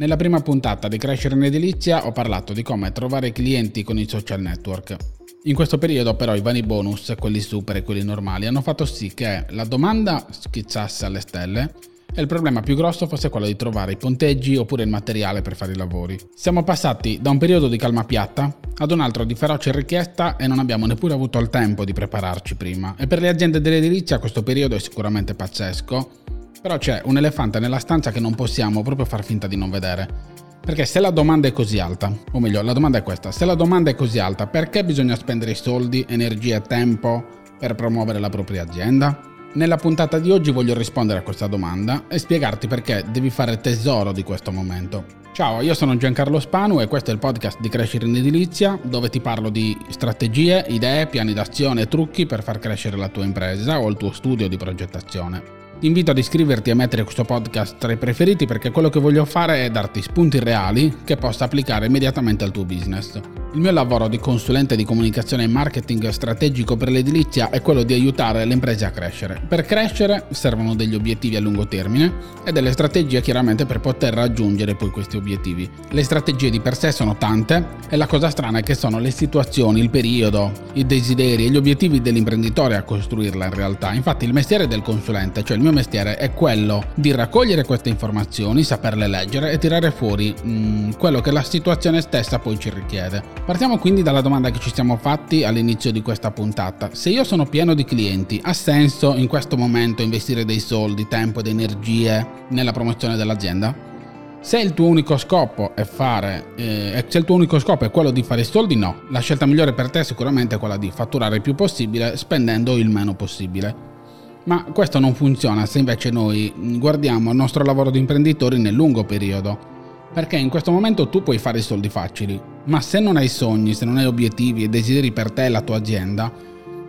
Nella prima puntata di Crescere in Edilizia ho parlato di come trovare clienti con i social network. In questo periodo però i vari bonus, quelli super e quelli normali, hanno fatto sì che la domanda schizzasse alle stelle e il problema più grosso fosse quello di trovare i ponteggi oppure il materiale per fare i lavori. Siamo passati da un periodo di calma piatta ad un altro di feroce richiesta e non abbiamo neppure avuto il tempo di prepararci prima. E per le aziende dell'edilizia questo periodo è sicuramente pazzesco però c'è un elefante nella stanza che non possiamo proprio far finta di non vedere. Perché se la domanda è così alta, o meglio, la domanda è questa, se la domanda è così alta, perché bisogna spendere soldi, energie e tempo per promuovere la propria azienda? Nella puntata di oggi voglio rispondere a questa domanda e spiegarti perché devi fare tesoro di questo momento. Ciao, io sono Giancarlo Spanu e questo è il podcast di Crescere in Edilizia, dove ti parlo di strategie, idee, piani d'azione e trucchi per far crescere la tua impresa o il tuo studio di progettazione. Ti invito ad iscriverti e a mettere questo podcast tra i preferiti perché quello che voglio fare è darti spunti reali che possa applicare immediatamente al tuo business. Il mio lavoro di consulente di comunicazione e marketing strategico per l'edilizia è quello di aiutare le imprese a crescere. Per crescere servono degli obiettivi a lungo termine e delle strategie chiaramente per poter raggiungere poi questi obiettivi. Le strategie di per sé sono tante e la cosa strana è che sono le situazioni, il periodo, i desideri e gli obiettivi dell'imprenditore a costruirla in realtà. Infatti il mestiere del consulente, cioè il mio mestiere, è quello di raccogliere queste informazioni, saperle leggere e tirare fuori mm, quello che la situazione stessa poi ci richiede. Partiamo quindi dalla domanda che ci siamo fatti all'inizio di questa puntata. Se io sono pieno di clienti, ha senso in questo momento investire dei soldi, tempo ed energie nella promozione dell'azienda? Se il tuo unico scopo è fare, eh, se il tuo unico scopo è quello di fare soldi, no. La scelta migliore per te è sicuramente quella di fatturare il più possibile spendendo il meno possibile. Ma questo non funziona se invece noi guardiamo il nostro lavoro di imprenditori nel lungo periodo. Perché in questo momento tu puoi fare i soldi facili, ma se non hai sogni, se non hai obiettivi e desideri per te e la tua azienda,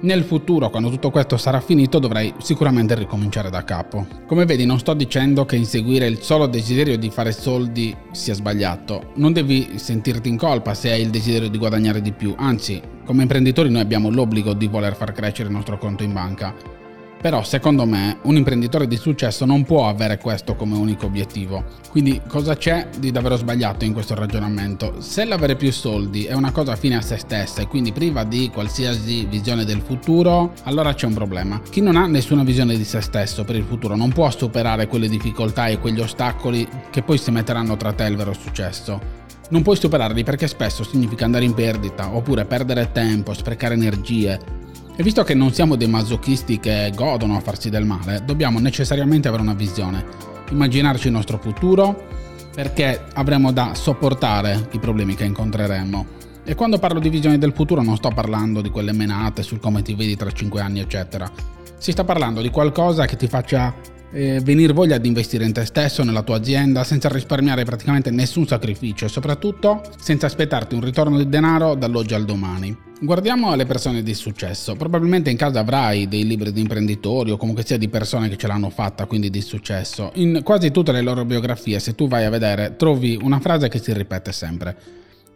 nel futuro, quando tutto questo sarà finito, dovrai sicuramente ricominciare da capo. Come vedi, non sto dicendo che inseguire il solo desiderio di fare soldi sia sbagliato. Non devi sentirti in colpa se hai il desiderio di guadagnare di più. Anzi, come imprenditori noi abbiamo l'obbligo di voler far crescere il nostro conto in banca. Però secondo me un imprenditore di successo non può avere questo come unico obiettivo. Quindi cosa c'è di davvero sbagliato in questo ragionamento? Se l'avere più soldi è una cosa fine a se stessa e quindi priva di qualsiasi visione del futuro, allora c'è un problema. Chi non ha nessuna visione di se stesso per il futuro non può superare quelle difficoltà e quegli ostacoli che poi si metteranno tra te e il vero successo. Non puoi superarli perché spesso significa andare in perdita, oppure perdere tempo, sprecare energie, e visto che non siamo dei masochisti che godono a farsi del male, dobbiamo necessariamente avere una visione, immaginarci il nostro futuro, perché avremo da sopportare i problemi che incontreremo. E quando parlo di visione del futuro non sto parlando di quelle menate sul come ti vedi tra 5 anni, eccetera. Si sta parlando di qualcosa che ti faccia eh, venire voglia di investire in te stesso, nella tua azienda, senza risparmiare praticamente nessun sacrificio e soprattutto senza aspettarti un ritorno di denaro dall'oggi al domani. Guardiamo le persone di successo. Probabilmente in casa avrai dei libri di imprenditori o comunque sia di persone che ce l'hanno fatta, quindi di successo. In quasi tutte le loro biografie, se tu vai a vedere, trovi una frase che si ripete sempre.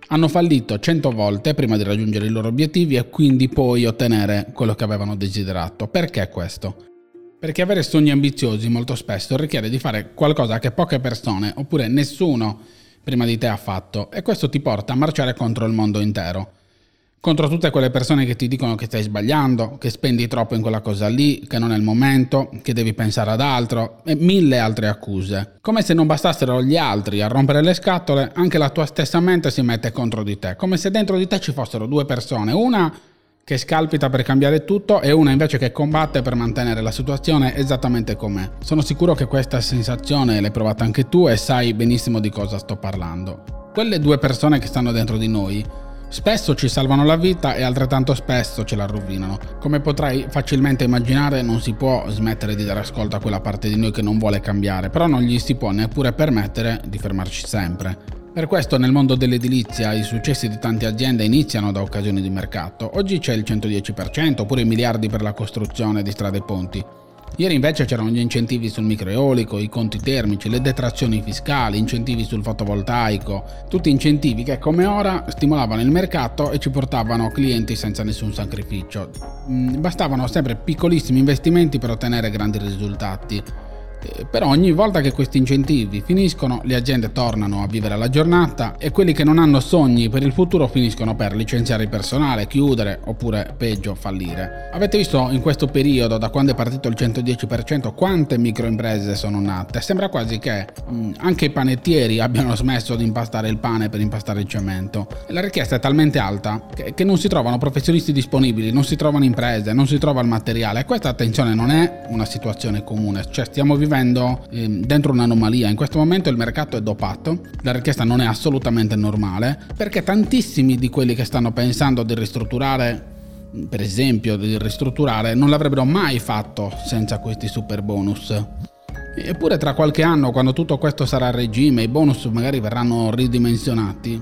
Hanno fallito 100 volte prima di raggiungere i loro obiettivi e quindi poi ottenere quello che avevano desiderato. Perché questo? Perché avere sogni ambiziosi molto spesso richiede di fare qualcosa che poche persone oppure nessuno prima di te ha fatto e questo ti porta a marciare contro il mondo intero. contro tutte quelle persone che ti dicono che stai sbagliando, che spendi troppo in quella cosa lì, che non è il momento, che devi pensare ad altro e mille altre accuse. Come se non bastassero gli altri a rompere le scatole, anche la tua stessa mente si mette contro di te, come se dentro di te ci fossero due persone, una che scalpita per cambiare tutto e una invece che combatte per mantenere la situazione esattamente com'è. Sono sicuro che questa sensazione l'hai provata anche tu e sai benissimo di cosa sto parlando. Quelle due persone che stanno dentro di noi spesso ci salvano la vita e altrettanto spesso ce la rovinano. Come potrai facilmente immaginare non si può smettere di dare ascolto a quella parte di noi che non vuole cambiare, però non gli si può neppure permettere di fermarci sempre. Per questo nel mondo dell'edilizia i successi di tante aziende iniziano da occasioni di mercato. Oggi c'è il 110% oppure i miliardi per la costruzione di strade e ponti. Ieri invece c'erano gli incentivi sul microeolico, i conti termici, le detrazioni fiscali, incentivi sul fotovoltaico, tutti incentivi che come ora stimolavano il mercato e ci portavano clienti senza nessun sacrificio. Mm, bastavano sempre piccolissimi investimenti per ottenere grandi risultati. Eh, però ogni volta che questi incentivi finiscono, le aziende tornano a vivere la giornata e quelli che non hanno sogni per il futuro finiscono per licenziare il personale, chiudere oppure peggio fallire. Avete visto in questo periodo, da quando è partito il 110%, quante microimprese sono nate? Sembra quasi che mh, mm, anche i panettieri abbiano smesso di impastare il pane per impastare il cemento. La richiesta è talmente alta che, che non si trovano professionisti disponibili, non si trovano imprese, non si trova il materiale. Questa attenzione non è una situazione comune, cioè stiamo vivendo vivendo eh, dentro un'anomalia. In questo momento il mercato è dopato, la richiesta non è assolutamente normale, perché tantissimi di quelli che stanno pensando di ristrutturare per esempio di ristrutturare non l'avrebbero mai fatto senza questi super bonus. Eppure tra qualche anno, quando tutto questo sarà a regime, i bonus magari verranno ridimensionati,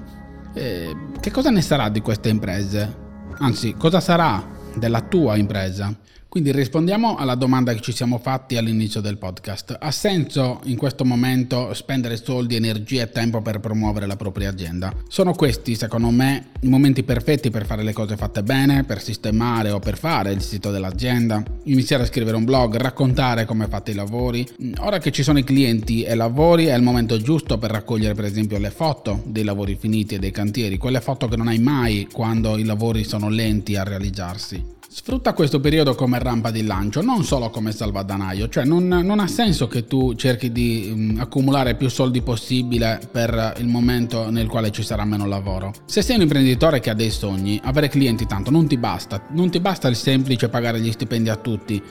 eh, che cosa ne sarà di queste imprese? Anzi, cosa sarà della tua impresa? Quindi rispondiamo alla domanda che ci siamo fatti all'inizio del podcast. Ha senso in questo momento spendere soldi, energie e tempo per promuovere la propria azienda? Sono questi, secondo me, i momenti perfetti per fare le cose fatte bene, per sistemare o per fare il sito dell'azienda, iniziare a scrivere un blog, raccontare come fate i lavori. Ora che ci sono i clienti e lavori è il momento giusto per raccogliere per esempio le foto dei lavori finiti e dei cantieri, quelle foto che non hai mai quando i lavori sono lenti a realizzarsi. Sfrutta questo periodo come rampa di lancio, non solo come salvadanaio, cioè non, non ha senso che tu cerchi di um, accumulare più soldi possibile per il momento nel quale ci sarà meno lavoro. Se sei un imprenditore che ha dei sogni, avere clienti tanto non ti basta, non ti basta il semplice pagare gli stipendi a tutti,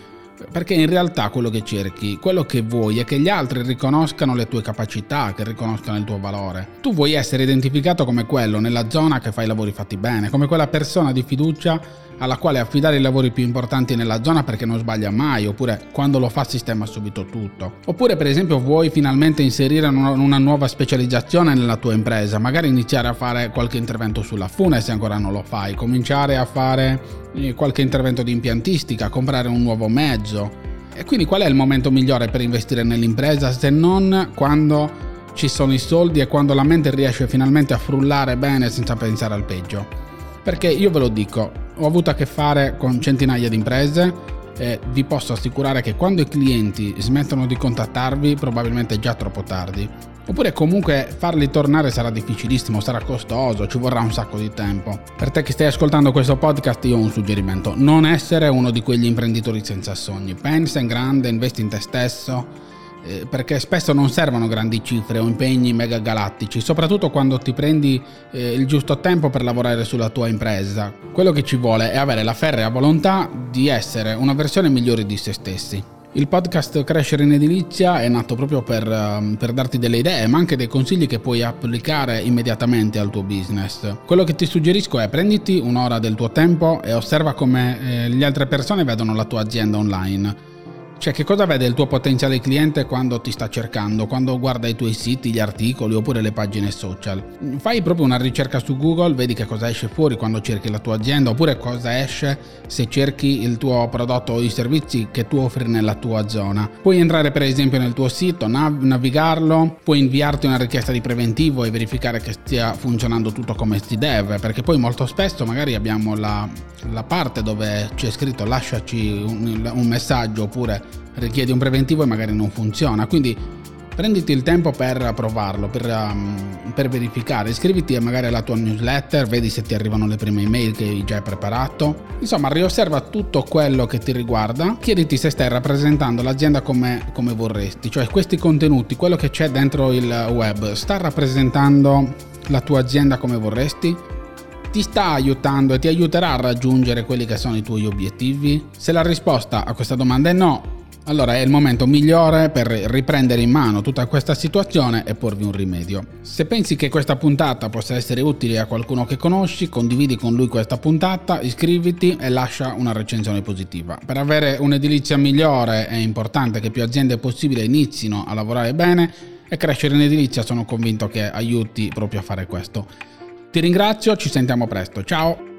perché in realtà quello che cerchi, quello che vuoi è che gli altri riconoscano le tue capacità, che riconoscano il tuo valore. Tu vuoi essere identificato come quello nella zona che fa i lavori fatti bene, come quella persona di fiducia alla quale affidare i lavori più importanti nella zona perché non sbaglia mai, oppure quando lo fa sistema subito tutto. Oppure per esempio vuoi finalmente inserire una nuova specializzazione nella tua impresa, magari iniziare a fare qualche intervento sulla fune se ancora non lo fai, cominciare a fare qualche intervento di impiantistica, comprare un nuovo mezzo. E quindi qual è il momento migliore per investire nell'impresa se non quando ci sono i soldi e quando la mente riesce finalmente a frullare bene senza pensare al peggio? Perché io ve lo dico, ho avuto a che fare con centinaia di imprese e vi posso assicurare che quando i clienti smettono di contattarvi probabilmente è già troppo tardi. Oppure comunque farli tornare sarà difficilissimo, sarà costoso, ci vorrà un sacco di tempo. Per te che stai ascoltando questo podcast io ho un suggerimento, non essere uno di quegli imprenditori senza sogni. Pensa in grande, investi in te stesso eh, perché spesso non servono grandi cifre o impegni mega galattici, soprattutto quando ti prendi eh, il giusto tempo per lavorare sulla tua impresa. Quello che ci vuole è avere la ferrea volontà di essere una versione migliore di se stessi. Il podcast Crescere in Edilizia è nato proprio per, uh, per, darti delle idee, ma anche dei consigli che puoi applicare immediatamente al tuo business. Quello che ti suggerisco è prenditi un'ora del tuo tempo e osserva come eh, le altre persone vedono la tua azienda online cioè, che cosa vede il tuo potenziale cliente quando ti sta cercando, quando guarda i tuoi siti, gli articoli oppure le pagine social? Fai proprio una ricerca su Google, vedi che cosa esce fuori quando cerchi la tua azienda, oppure cosa esce se cerchi il tuo prodotto o i servizi che tu offri nella tua zona. Puoi entrare per esempio nel tuo sito, nav- navigarlo, puoi inviarti una richiesta di preventivo e verificare che stia funzionando tutto come si deve, perché poi molto spesso magari abbiamo la, la parte dove c'è scritto lasciaci un, un messaggio oppure richiedi un preventivo e magari non funziona. Quindi Prenditi il tempo per provarlo, per, um, per, verificare, iscriviti magari alla tua newsletter, vedi se ti arrivano le prime email che hai già preparato. Insomma, riosserva tutto quello che ti riguarda, chiediti se stai rappresentando l'azienda come, come vorresti, cioè questi contenuti, quello che c'è dentro il web, sta rappresentando la tua azienda come vorresti? Ti sta aiutando e ti aiuterà a raggiungere quelli che sono i tuoi obiettivi? Se la risposta a questa domanda è no, allora è il momento migliore per riprendere in mano tutta questa situazione e porvi un rimedio. Se pensi che questa puntata possa essere utile a qualcuno che conosci, condividi con lui questa puntata, iscriviti e lascia una recensione positiva. Per avere un'edilizia migliore è importante che più aziende possibile inizino a lavorare bene e crescere in edilizia sono convinto che aiuti proprio a fare questo. Ti ringrazio, ci sentiamo presto, ciao!